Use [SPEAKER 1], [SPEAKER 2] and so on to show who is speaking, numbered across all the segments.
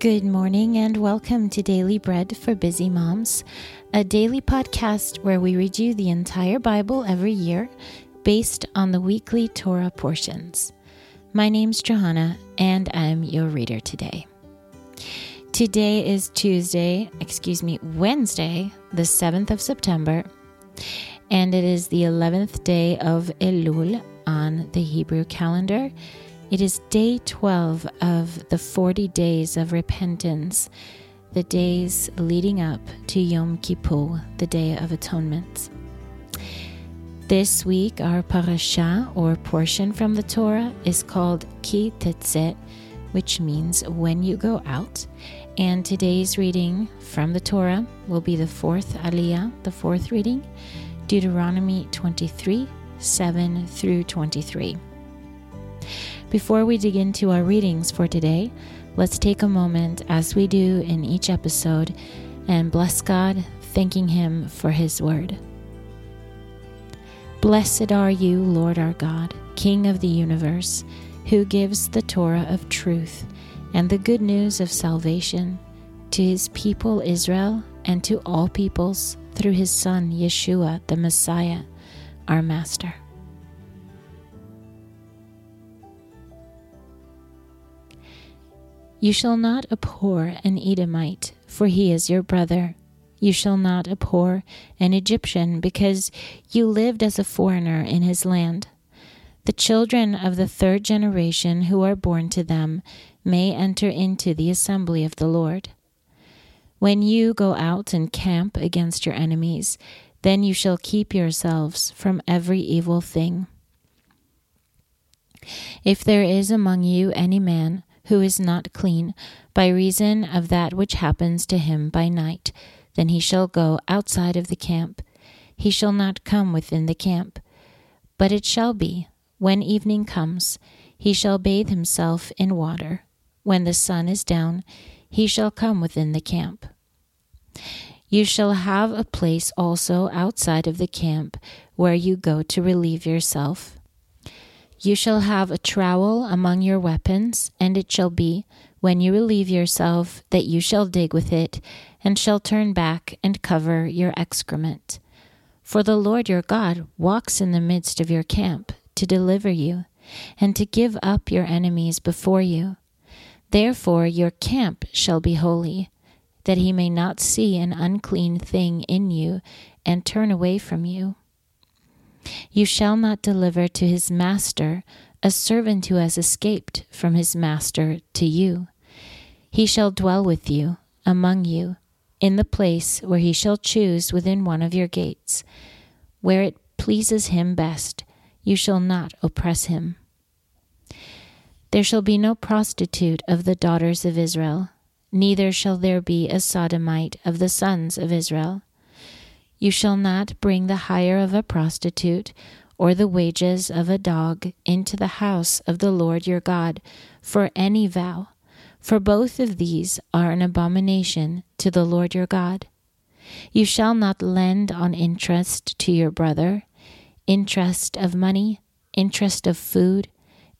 [SPEAKER 1] Good morning and welcome to Daily Bread for Busy Moms, a daily podcast where we read you the entire Bible every year based on the weekly Torah portions. My name's Johanna and I'm your reader today. Today is Tuesday, excuse me, Wednesday, the 7th of September, and it is the 11th day of Elul on the Hebrew calendar it is day 12 of the 40 days of repentance, the days leading up to Yom Kippur, the Day of Atonement. This week, our parasha or portion from the Torah is called Ki Tetzei, which means when you go out. And today's reading from the Torah will be the fourth Aliyah, the fourth reading, Deuteronomy 23 7 through 23. Before we dig into our readings for today, let's take a moment, as we do in each episode, and bless God, thanking Him for His word. Blessed are you, Lord our God, King of the universe, who gives the Torah of truth and the good news of salvation to His people Israel and to all peoples through His Son Yeshua, the Messiah, our Master. You shall not abhor an Edomite, for he is your brother. You shall not abhor an Egyptian, because you lived as a foreigner in his land. The children of the third generation who are born to them may enter into the assembly of the Lord. When you go out and camp against your enemies, then you shall keep yourselves from every evil thing. If there is among you any man who is not clean, by reason of that which happens to him by night, then he shall go outside of the camp. He shall not come within the camp. But it shall be, when evening comes, he shall bathe himself in water. When the sun is down, he shall come within the camp. You shall have a place also outside of the camp where you go to relieve yourself. You shall have a trowel among your weapons, and it shall be, when you relieve yourself, that you shall dig with it, and shall turn back and cover your excrement. For the Lord your God walks in the midst of your camp to deliver you, and to give up your enemies before you. Therefore your camp shall be holy, that he may not see an unclean thing in you, and turn away from you. You shall not deliver to his master a servant who has escaped from his master to you. He shall dwell with you, among you, in the place where he shall choose within one of your gates. Where it pleases him best, you shall not oppress him. There shall be no prostitute of the daughters of Israel, neither shall there be a sodomite of the sons of Israel. You shall not bring the hire of a prostitute or the wages of a dog into the house of the Lord your God for any vow, for both of these are an abomination to the Lord your God. You shall not lend on interest to your brother, interest of money, interest of food,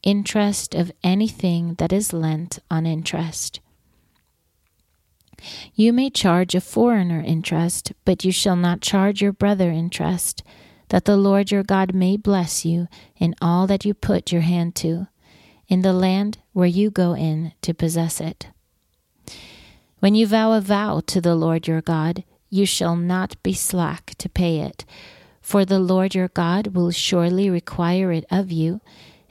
[SPEAKER 1] interest of anything that is lent on interest. You may charge a foreigner interest, but you shall not charge your brother interest, that the Lord your God may bless you in all that you put your hand to, in the land where you go in to possess it. When you vow a vow to the Lord your God, you shall not be slack to pay it, for the Lord your God will surely require it of you,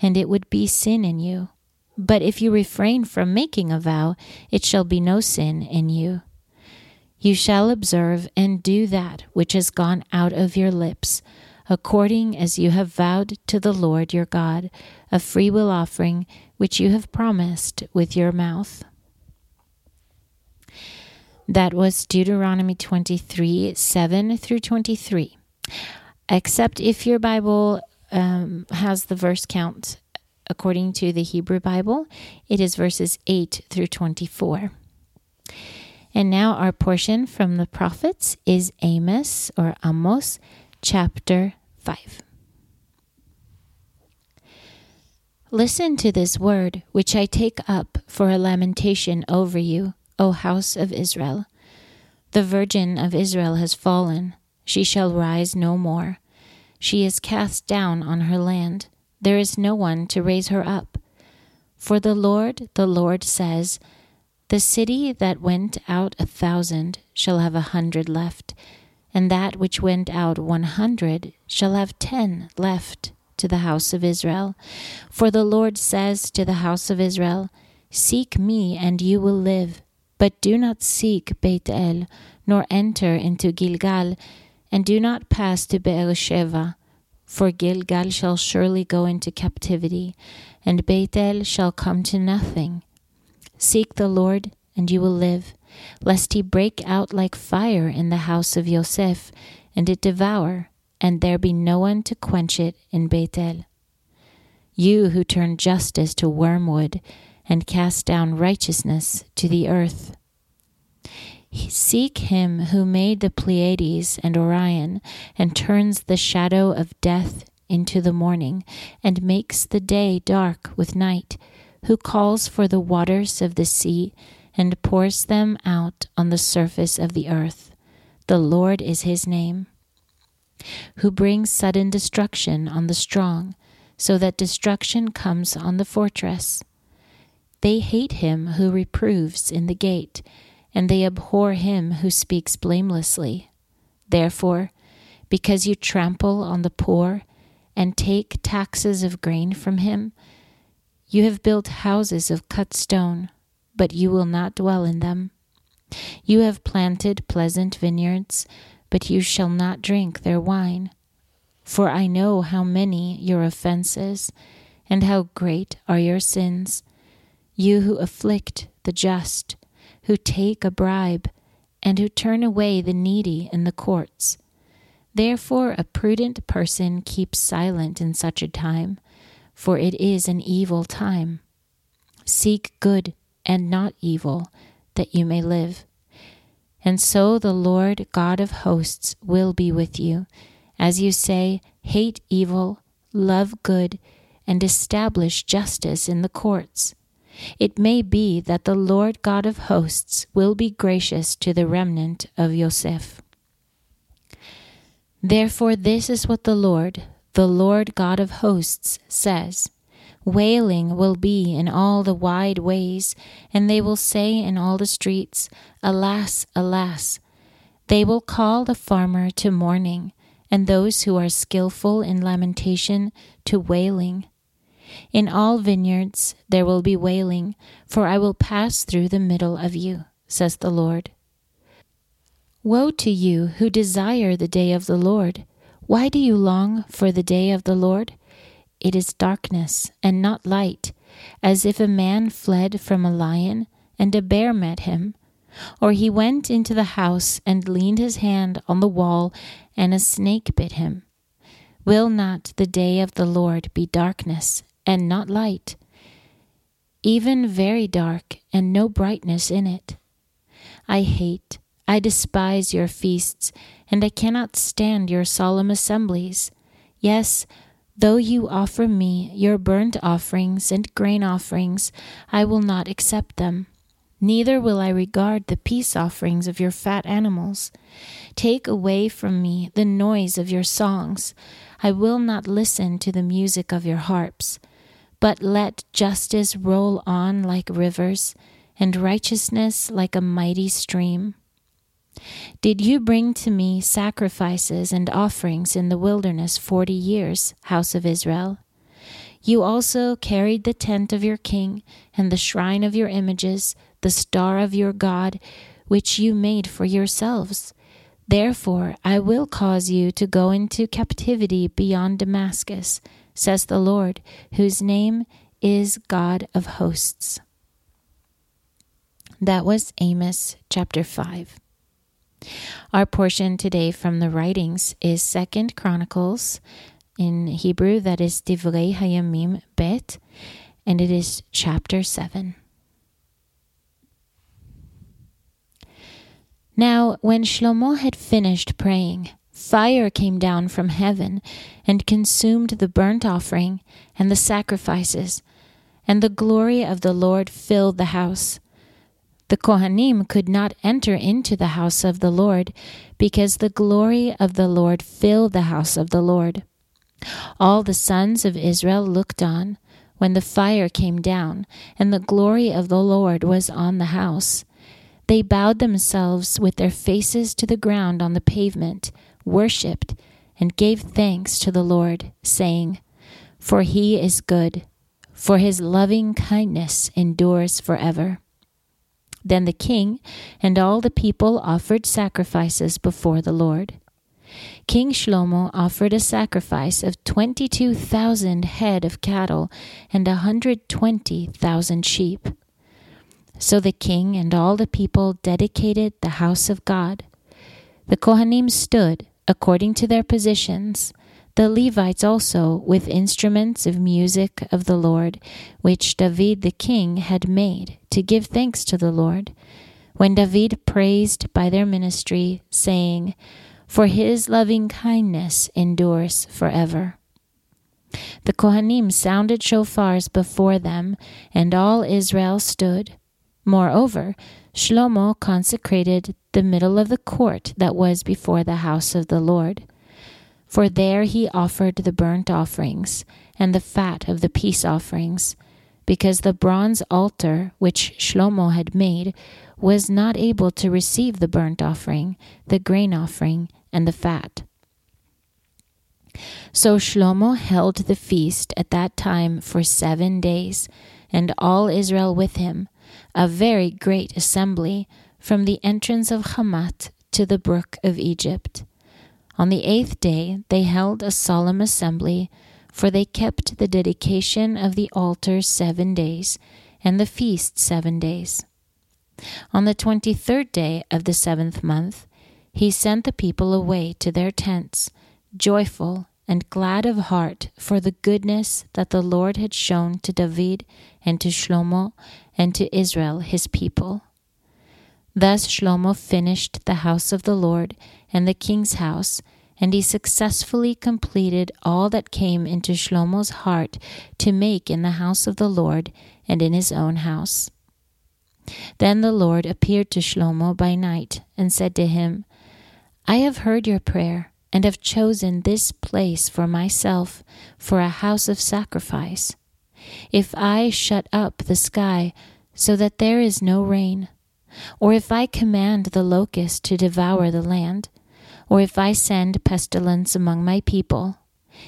[SPEAKER 1] and it would be sin in you. But if you refrain from making a vow, it shall be no sin in you. You shall observe and do that which has gone out of your lips, according as you have vowed to the Lord your God, a freewill offering which you have promised with your mouth. That was Deuteronomy 23 7 through 23. Except if your Bible um, has the verse count according to the Hebrew Bible, it is verses 8 through 24. And now our portion from the prophets is Amos or Amos chapter 5. Listen to this word which I take up for a lamentation over you, O house of Israel. The virgin of Israel has fallen, she shall rise no more. She is cast down on her land, there is no one to raise her up. For the Lord, the Lord says, The city that went out a thousand shall have a hundred left, and that which went out one hundred shall have ten left to the house of Israel. For the Lord says to the house of Israel, Seek me, and you will live. But do not seek Beit El, nor enter into Gilgal, and do not pass to Beersheba. For Gilgal shall surely go into captivity, and Beit El shall come to nothing. Seek the Lord, and you will live, lest he break out like fire in the house of Yosef, and it devour, and there be no one to quench it in Beit El. You who turn justice to wormwood, and cast down righteousness to the earth. Seek him who made the Pleiades and Orion, and turns the shadow of death into the morning, and makes the day dark with night, who calls for the waters of the sea, and pours them out on the surface of the earth. The Lord is his name. Who brings sudden destruction on the strong, so that destruction comes on the fortress. They hate him who reproves in the gate, and they abhor him who speaks blamelessly. Therefore, because you trample on the poor and take taxes of grain from him, you have built houses of cut stone, but you will not dwell in them. You have planted pleasant vineyards, but you shall not drink their wine. For I know how many your offenses, and how great are your sins you who afflict the just, who take a bribe, and who turn away the needy in the courts. Therefore, a prudent person keeps silent in such a time, for it is an evil time. Seek good and not evil, that you may live. And so the Lord God of hosts will be with you, as you say, Hate evil, love good, and establish justice in the courts. It may be that the Lord God of hosts will be gracious to the remnant of Yosef. Therefore, this is what the Lord, the Lord God of hosts, says Wailing will be in all the wide ways, and they will say in all the streets, Alas, alas! They will call the farmer to mourning, and those who are skilful in lamentation to wailing. In all vineyards there will be wailing, for I will pass through the middle of you, says the Lord. Woe to you who desire the day of the Lord! Why do you long for the day of the Lord? It is darkness and not light, as if a man fled from a lion and a bear met him. Or he went into the house and leaned his hand on the wall, and a snake bit him. Will not the day of the Lord be darkness and not light, even very dark and no brightness in it. I hate, I despise your feasts, and I cannot stand your solemn assemblies. Yes, though you offer me your burnt offerings and grain offerings, I will not accept them. Neither will I regard the peace offerings of your fat animals. Take away from me the noise of your songs. I will not listen to the music of your harps. But let justice roll on like rivers, and righteousness like a mighty stream. Did you bring to me sacrifices and offerings in the wilderness forty years, house of Israel? You also carried the tent of your king, and the shrine of your images, the star of your God, which you made for yourselves. Therefore I will cause you to go into captivity beyond Damascus says the Lord, whose name is God of hosts. That was Amos chapter 5. Our portion today from the writings is Second Chronicles in Hebrew that is Divrei Hayamim Bet and it is chapter 7. Now when Shlomo had finished praying Fire came down from heaven and consumed the burnt offering and the sacrifices, and the glory of the Lord filled the house. The Kohanim could not enter into the house of the Lord, because the glory of the Lord filled the house of the Lord. All the sons of Israel looked on when the fire came down, and the glory of the Lord was on the house. They bowed themselves with their faces to the ground on the pavement, worshipped, and gave thanks to the Lord, saying, For he is good, for his loving kindness endures forever. Then the king and all the people offered sacrifices before the Lord. King Shlomo offered a sacrifice of 22,000 head of cattle and a 120,000 sheep. So the king and all the people dedicated the house of God. The Kohanim stood according to their positions, the Levites also with instruments of music of the Lord, which David the king had made to give thanks to the Lord. When David praised by their ministry, saying, For his loving kindness endures forever. The Kohanim sounded shofars before them, and all Israel stood. Moreover, Shlomo consecrated the middle of the court that was before the house of the Lord. For there he offered the burnt offerings and the fat of the peace offerings, because the bronze altar which Shlomo had made was not able to receive the burnt offering, the grain offering, and the fat. So Shlomo held the feast at that time for seven days, and all Israel with him, a very great assembly, from the entrance of Hamath to the brook of Egypt. On the eighth day they held a solemn assembly, for they kept the dedication of the altar seven days, and the feast seven days. On the twenty third day of the seventh month, he sent the people away to their tents, joyful and glad of heart for the goodness that the Lord had shown to David and to Shlomo and to Israel his people. Thus Shlomo finished the house of the Lord and the king's house, and he successfully completed all that came into Shlomo's heart to make in the house of the Lord and in his own house. Then the Lord appeared to Shlomo by night and said to him, I have heard your prayer and have chosen this place for myself for a house of sacrifice. If I shut up the sky so that there is no rain, or if I command the locust to devour the land, or if I send pestilence among my people,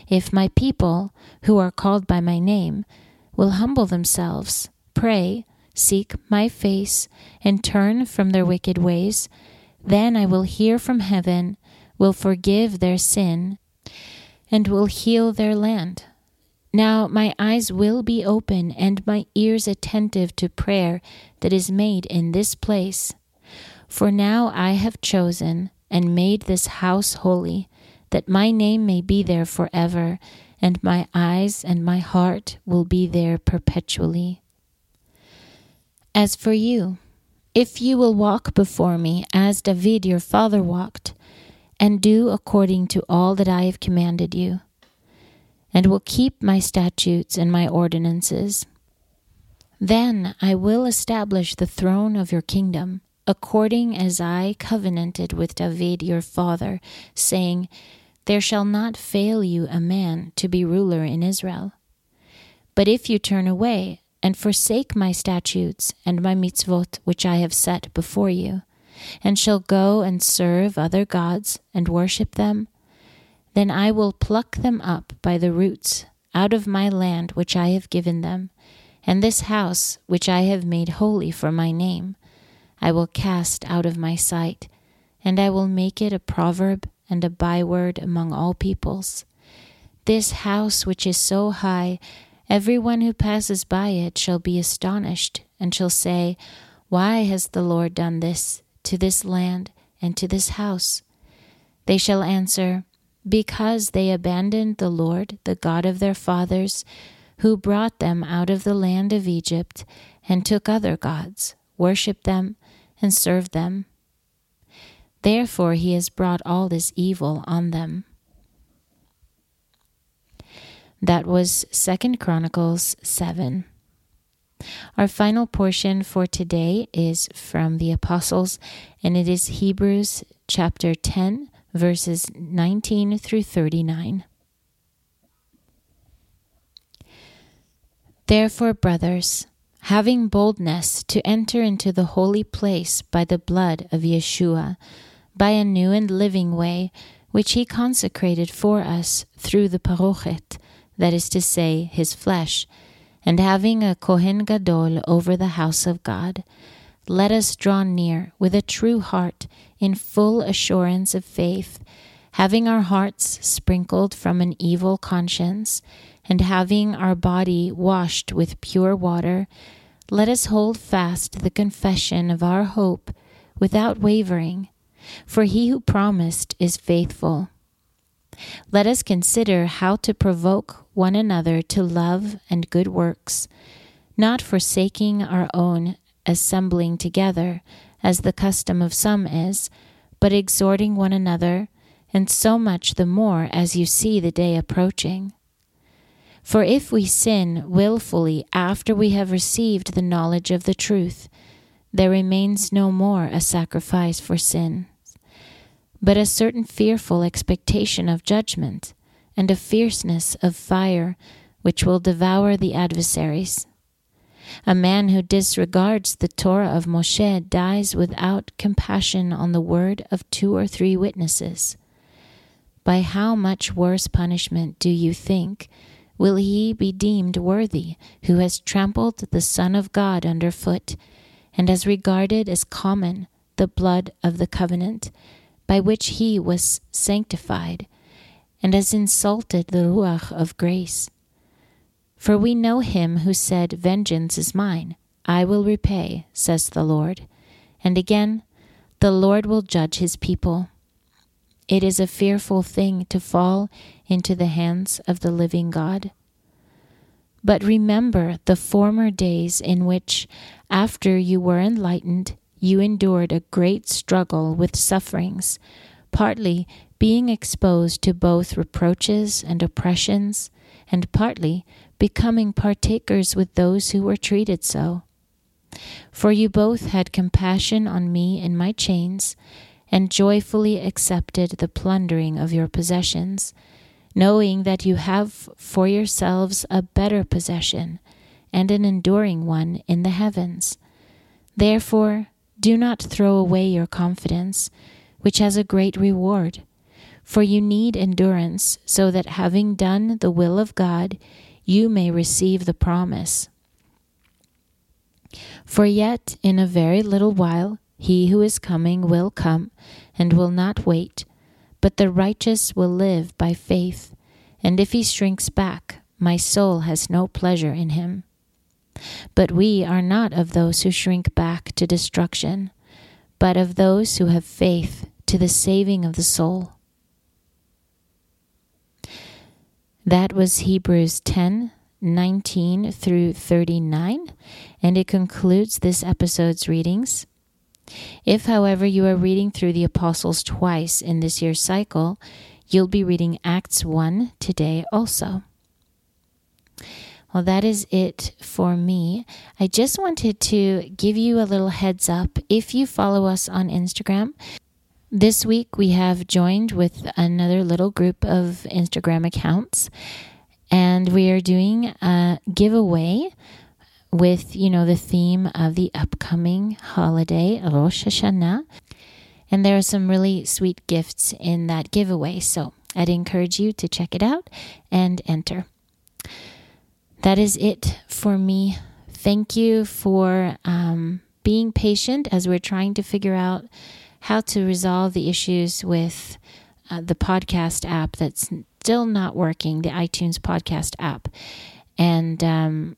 [SPEAKER 1] if my people, who are called by my name, will humble themselves, pray, seek my face, and turn from their wicked ways, then I will hear from heaven, will forgive their sin, and will heal their land. Now my eyes will be open and my ears attentive to prayer that is made in this place. For now I have chosen and made this house holy, that my name may be there forever, and my eyes and my heart will be there perpetually. As for you, if you will walk before me as David your father walked, and do according to all that I have commanded you, and will keep my statutes and my ordinances. Then I will establish the throne of your kingdom, according as I covenanted with David your father, saying, There shall not fail you a man to be ruler in Israel. But if you turn away and forsake my statutes and my mitzvot which I have set before you, and shall go and serve other gods and worship them, then I will pluck them up by the roots out of my land which I have given them, and this house which I have made holy for my name, I will cast out of my sight, and I will make it a proverb and a byword among all peoples. This house which is so high, every one who passes by it shall be astonished, and shall say, Why has the Lord done this to this land and to this house? They shall answer, because they abandoned the Lord, the God of their fathers, who brought them out of the land of Egypt, and took other gods, worshipped them, and served them. Therefore he has brought all this evil on them. That was Second Chronicles 7. Our final portion for today is from the Apostles, and it is Hebrews chapter 10, verses 19 through 39. Therefore, brothers, having boldness to enter into the holy place by the blood of Yeshua, by a new and living way, which he consecrated for us through the parochet, that is to say, his flesh, and having a Kohen Gadol over the house of God, let us draw near with a true heart in full assurance of faith, having our hearts sprinkled from an evil conscience, and having our body washed with pure water, let us hold fast the confession of our hope without wavering, for he who promised is faithful. Let us consider how to provoke one another to love and good works, not forsaking our own assembling together, as the custom of some is, but exhorting one another, and so much the more as you see the day approaching. For if we sin wilfully after we have received the knowledge of the truth, there remains no more a sacrifice for sin, but a certain fearful expectation of judgment, and a fierceness of fire which will devour the adversaries. A man who disregards the Torah of Moshe dies without compassion on the word of two or three witnesses. By how much worse punishment do you think will he be deemed worthy who has trampled the Son of God under foot, and has regarded as common the blood of the covenant by which he was sanctified, and has insulted the Ruach of grace? For we know him who said, Vengeance is mine, I will repay, says the Lord. And again, the Lord will judge his people. It is a fearful thing to fall into the hands of the living God. But remember the former days in which, after you were enlightened, you endured a great struggle with sufferings, partly being exposed to both reproaches and oppressions, and partly becoming partakers with those who were treated so. For you both had compassion on me in my chains, and joyfully accepted the plundering of your possessions, knowing that you have for yourselves a better possession, and an enduring one in the heavens. Therefore, do not throw away your confidence, which has a great reward. For you need endurance, so that having done the will of God, you may receive the promise. For yet in a very little while he who is coming will come and will not wait, but the righteous will live by faith. And if he shrinks back, my soul has no pleasure in him. But we are not of those who shrink back to destruction, but of those who have faith to the saving of the soul. That was Hebrews 10 19 through 39, and it concludes this episode's readings. If, however, you are reading through the Apostles twice in this year's cycle, you'll be reading Acts 1 today also. Well, that is it for me. I just wanted to give you a little heads up. If you follow us on Instagram, this week we have joined with another little group of Instagram accounts, and we are doing a giveaway with, you know, the theme of the upcoming holiday, Rosh Hashanah. And there are some really sweet gifts in that giveaway. So I'd encourage you to check it out and enter. That is it for me. Thank you for um, being patient as we're trying to figure out how to resolve the issues with uh, the podcast app that's still not working, the iTunes podcast app. And um,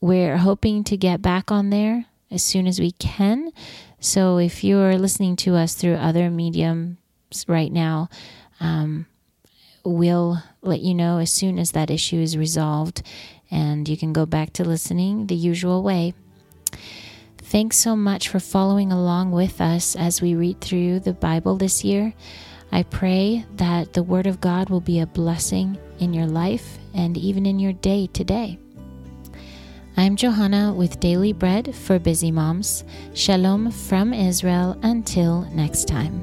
[SPEAKER 1] we're hoping to get back on there as soon as we can. So if you're listening to us through other mediums right now, um, we'll let you know as soon as that issue is resolved and you can go back to listening the usual way. Thanks so much for following along with us as we read through the Bible this year. I pray that the Word of God will be a blessing in your life and even in your day today. I'm Johanna with Daily Bread for Busy Moms. Shalom from Israel until next time.